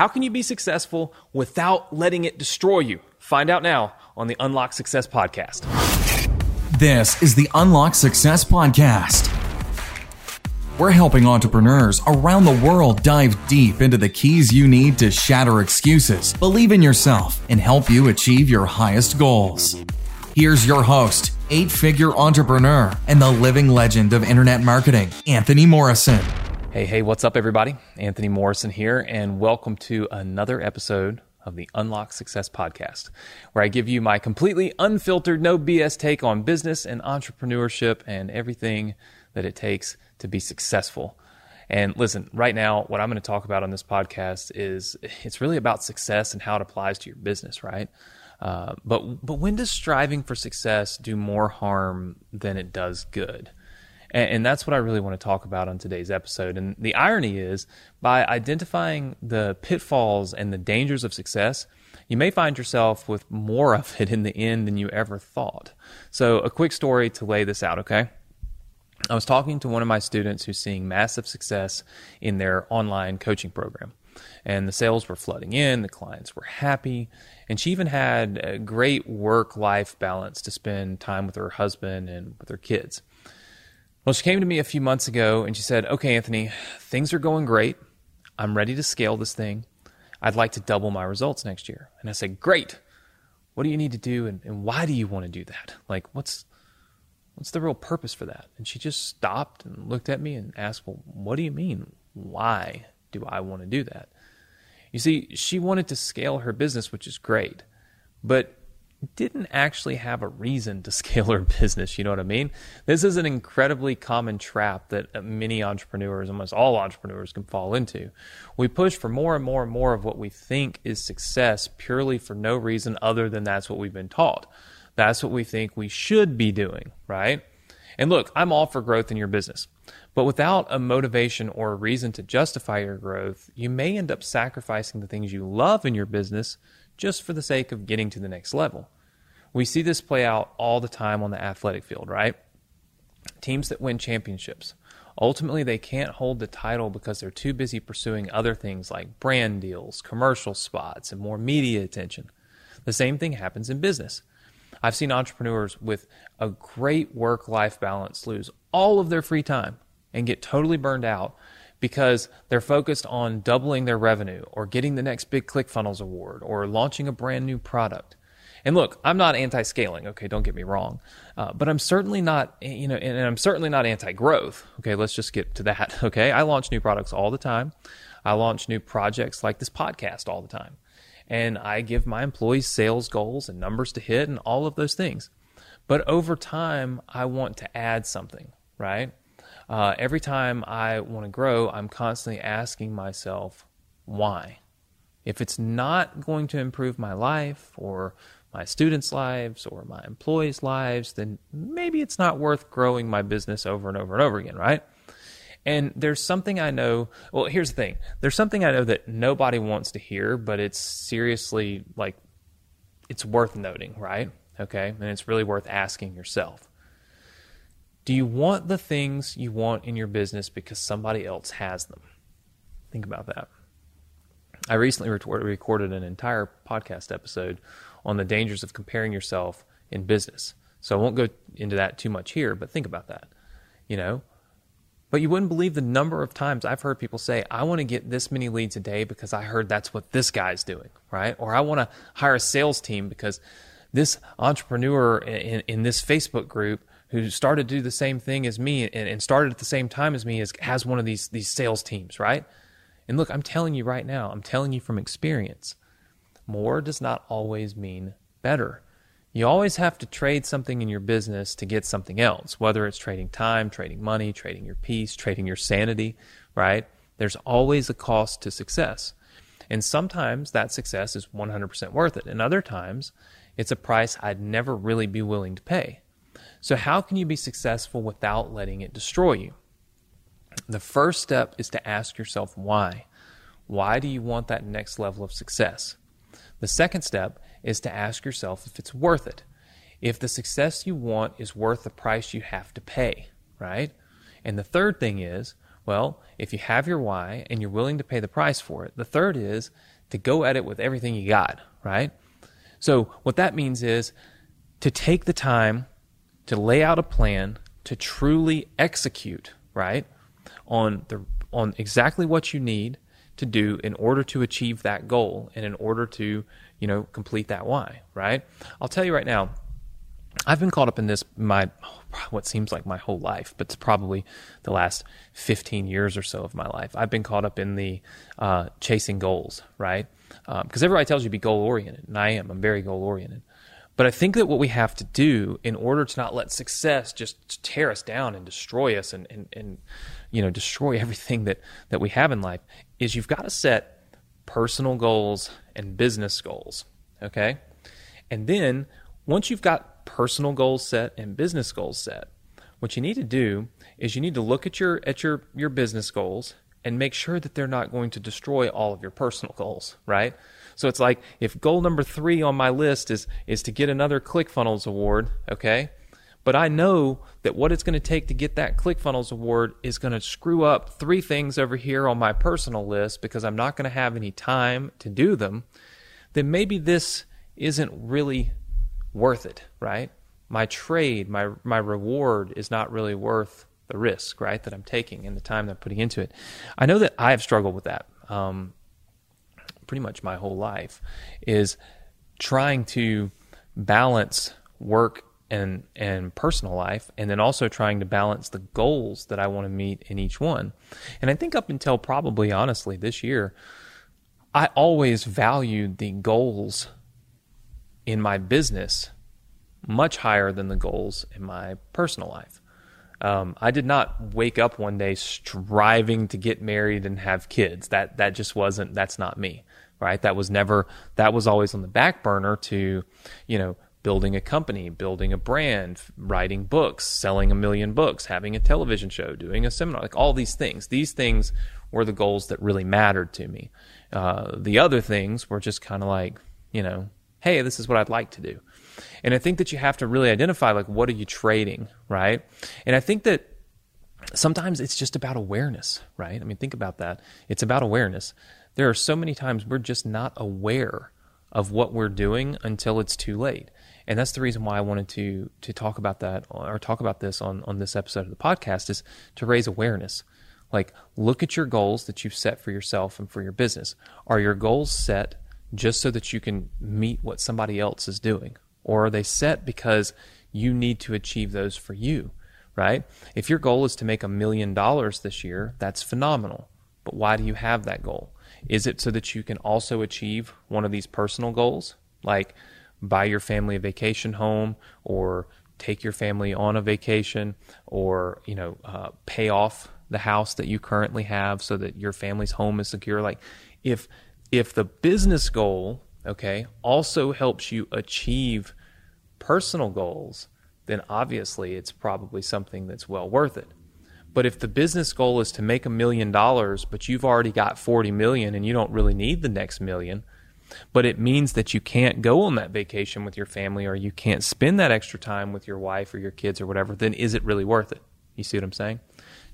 How can you be successful without letting it destroy you? Find out now on the Unlock Success Podcast. This is the Unlock Success Podcast. We're helping entrepreneurs around the world dive deep into the keys you need to shatter excuses, believe in yourself, and help you achieve your highest goals. Here's your host, eight figure entrepreneur, and the living legend of internet marketing, Anthony Morrison. Hey, hey, what's up, everybody? Anthony Morrison here, and welcome to another episode of the Unlock Success Podcast, where I give you my completely unfiltered, no BS take on business and entrepreneurship and everything that it takes to be successful. And listen, right now, what I'm going to talk about on this podcast is it's really about success and how it applies to your business, right? Uh, but but when does striving for success do more harm than it does good? And, and that's what I really want to talk about on today's episode. And the irony is, by identifying the pitfalls and the dangers of success, you may find yourself with more of it in the end than you ever thought. So, a quick story to lay this out, okay? I was talking to one of my students who's seeing massive success in their online coaching program. And the sales were flooding in, the clients were happy, and she even had a great work life balance to spend time with her husband and with her kids. Well, she came to me a few months ago and she said, Okay, Anthony, things are going great. I'm ready to scale this thing. I'd like to double my results next year. And I said, Great. What do you need to do and, and why do you want to do that? Like, what's what's the real purpose for that? And she just stopped and looked at me and asked, Well, what do you mean? Why do I want to do that? You see, she wanted to scale her business, which is great. But didn't actually have a reason to scale her business. You know what I mean? This is an incredibly common trap that uh, many entrepreneurs, almost all entrepreneurs, can fall into. We push for more and more and more of what we think is success purely for no reason other than that's what we've been taught. That's what we think we should be doing, right? And look, I'm all for growth in your business. But without a motivation or a reason to justify your growth, you may end up sacrificing the things you love in your business just for the sake of getting to the next level. We see this play out all the time on the athletic field, right? Teams that win championships. Ultimately, they can't hold the title because they're too busy pursuing other things like brand deals, commercial spots, and more media attention. The same thing happens in business. I've seen entrepreneurs with a great work life balance lose all of their free time and get totally burned out because they're focused on doubling their revenue or getting the next big ClickFunnels award or launching a brand new product. And look, I'm not anti-scaling. Okay, don't get me wrong, uh, but I'm certainly not, you know, and I'm certainly not anti-growth. Okay, let's just get to that. Okay, I launch new products all the time. I launch new projects like this podcast all the time, and I give my employees sales goals and numbers to hit and all of those things. But over time, I want to add something, right? Uh, every time I want to grow, I'm constantly asking myself, why? If it's not going to improve my life or my students' lives or my employees' lives, then maybe it's not worth growing my business over and over and over again, right? And there's something I know. Well, here's the thing there's something I know that nobody wants to hear, but it's seriously like, it's worth noting, right? Okay. And it's really worth asking yourself. Do you want the things you want in your business because somebody else has them? Think about that. I recently recorded an entire podcast episode on the dangers of comparing yourself in business. So I won't go into that too much here, but think about that. You know, but you wouldn't believe the number of times I've heard people say, I want to get this many leads a day because I heard that's what this guy's doing, right? Or I want to hire a sales team because this entrepreneur in, in this Facebook group who started to do the same thing as me and, and started at the same time as me is, has one of these these sales teams, right? And look, I'm telling you right now, I'm telling you from experience, more does not always mean better. You always have to trade something in your business to get something else, whether it's trading time, trading money, trading your peace, trading your sanity, right? There's always a cost to success. And sometimes that success is 100% worth it. And other times, it's a price I'd never really be willing to pay. So, how can you be successful without letting it destroy you? The first step is to ask yourself why. Why do you want that next level of success? The second step is to ask yourself if it's worth it. If the success you want is worth the price you have to pay, right? And the third thing is, Well, if you have your why and you're willing to pay the price for it, the third is to go at it with everything you got, right? So, what that means is to take the time to lay out a plan to truly execute, right? On the on exactly what you need to do in order to achieve that goal and in order to, you know, complete that why, right? I'll tell you right now, I've been caught up in this my what seems like my whole life, but it's probably the last 15 years or so of my life. I've been caught up in the uh, chasing goals, right? Because um, everybody tells you to be goal oriented, and I am. I'm very goal oriented. But I think that what we have to do in order to not let success just tear us down and destroy us and, and, and you know destroy everything that, that we have in life is you've got to set personal goals and business goals. Okay? And then once you've got personal goals set and business goals set, what you need to do is you need to look at your at your your business goals and make sure that they're not going to destroy all of your personal goals, right? So it's like if goal number 3 on my list is is to get another ClickFunnels award, okay? But I know that what it's going to take to get that ClickFunnels award is going to screw up three things over here on my personal list because I'm not going to have any time to do them. Then maybe this isn't really worth it, right? My trade, my my reward is not really worth the risk, right, that I'm taking and the time that I'm putting into it. I know that I have struggled with that um, pretty much my whole life, is trying to balance work and and personal life, and then also trying to balance the goals that I want to meet in each one. And I think up until probably honestly this year, I always valued the goals in my business much higher than the goals in my personal life. Um, I did not wake up one day striving to get married and have kids. That that just wasn't. That's not me, right? That was never. That was always on the back burner to, you know, building a company, building a brand, writing books, selling a million books, having a television show, doing a seminar, like all these things. These things were the goals that really mattered to me. Uh, the other things were just kind of like, you know, hey, this is what I'd like to do. And I think that you have to really identify like what are you trading, right? And I think that sometimes it's just about awareness, right? I mean, think about that. It's about awareness. There are so many times we're just not aware of what we're doing until it's too late. And that's the reason why I wanted to to talk about that or talk about this on on this episode of the podcast is to raise awareness. Like look at your goals that you've set for yourself and for your business. Are your goals set just so that you can meet what somebody else is doing? Or are they set because you need to achieve those for you, right? If your goal is to make a million dollars this year, that's phenomenal. But why do you have that goal? Is it so that you can also achieve one of these personal goals, like buy your family a vacation home or take your family on a vacation or, you know, uh, pay off the house that you currently have so that your family's home is secure? Like, if if the business goal, okay, also helps you achieve personal goals, then obviously it's probably something that's well worth it. But if the business goal is to make a million dollars, but you've already got 40 million and you don't really need the next million, but it means that you can't go on that vacation with your family or you can't spend that extra time with your wife or your kids or whatever, then is it really worth it? You see what I'm saying?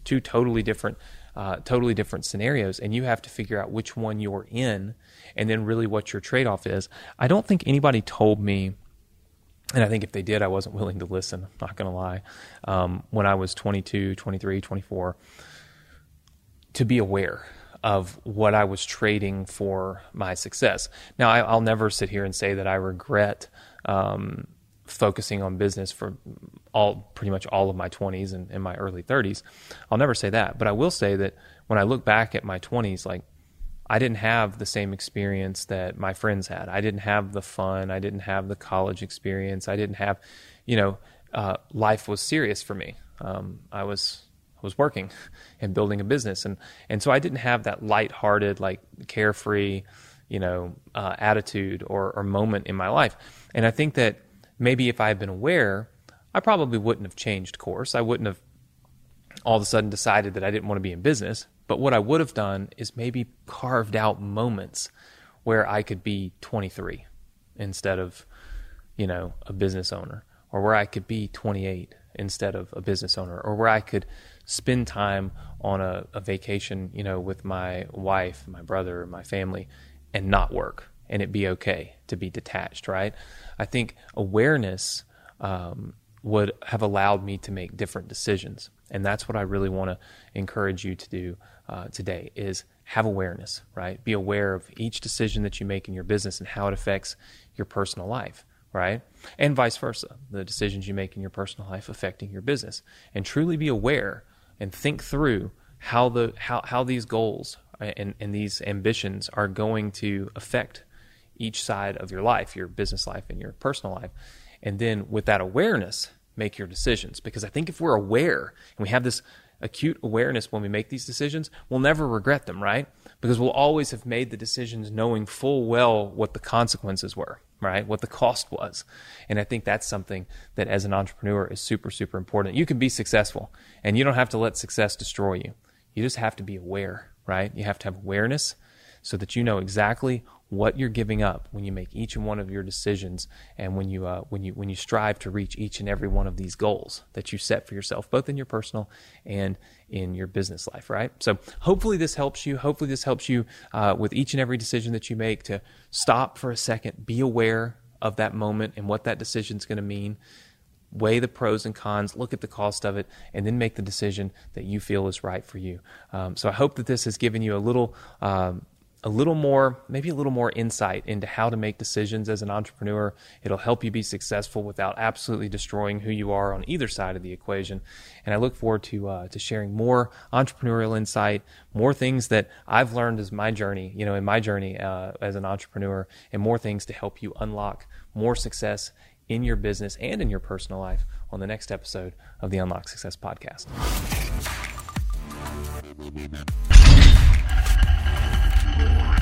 Two totally different uh, totally different scenarios, and you have to figure out which one you're in, and then really what your trade off is. I don't think anybody told me, and I think if they did, I wasn't willing to listen. I'm not going to lie. Um, when I was 22, 23, 24, to be aware of what I was trading for my success. Now, I, will never sit here and say that I regret um, focusing on business for all pretty much all of my 20s and, and my early 30s. I'll never say that, but I will say that when I look back at my 20s, like I didn't have the same experience that my friends had. I didn't have the fun. I didn't have the college experience. I didn't have, you know, uh, life was serious for me. Um, I was was working and building a business, and and so I didn't have that lighthearted, like carefree, you know, uh, attitude or, or moment in my life. And I think that maybe if I had been aware, I probably wouldn't have changed course. I wouldn't have all of a sudden decided that I didn't want to be in business. But what I would have done is maybe carved out moments where I could be 23 instead of, you know, a business owner, or where I could be 28 instead of a business owner, or where I could spend time on a, a vacation, you know, with my wife, my brother, my family, and not work, and it be okay to be detached, right? I think awareness um, would have allowed me to make different decisions, and that's what I really want to encourage you to do uh, today: is have awareness, right? Be aware of each decision that you make in your business and how it affects your personal life right? And vice versa. The decisions you make in your personal life affecting your business. And truly be aware and think through how the how, how these goals and, and these ambitions are going to affect each side of your life, your business life and your personal life. And then with that awareness, make your decisions. Because I think if we're aware and we have this acute awareness when we make these decisions, we'll never regret them, right? Because we'll always have made the decisions knowing full well what the consequences were right? What the cost was. And I think that's something that as an entrepreneur is super, super important. You can be successful and you don't have to let success destroy you. You just have to be aware, right? You have to have awareness so that you know exactly what you're giving up when you make each and one of your decisions and when you uh, when you when you strive to reach each and every one of these goals that you set for yourself both in your personal and in your business life right so hopefully this helps you hopefully this helps you uh, with each and every decision that you make to stop for a second be aware of that moment and what that decision is going to mean weigh the pros and cons, look at the cost of it, and then make the decision that you feel is right for you. Um, so I hope that this has given you a little um, a little more, maybe a little more insight into how to make decisions as an entrepreneur. It'll help you be successful without absolutely destroying who you are on either side of the equation. And I look forward to uh, to sharing more entrepreneurial insight, more things that I've learned as my journey, you know, in my journey uh, as an entrepreneur, and more things to help you unlock more success in your business and in your personal life on the next episode of the Unlock Success podcast. Yeah.